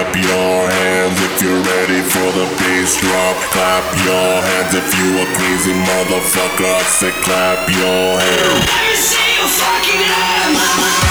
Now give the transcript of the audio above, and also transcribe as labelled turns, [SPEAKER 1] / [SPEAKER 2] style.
[SPEAKER 1] Clap your hands if you're ready for the bass drop. Clap your hands if you a crazy motherfucker. I said clap your hands.
[SPEAKER 2] Let me see your fucking hands.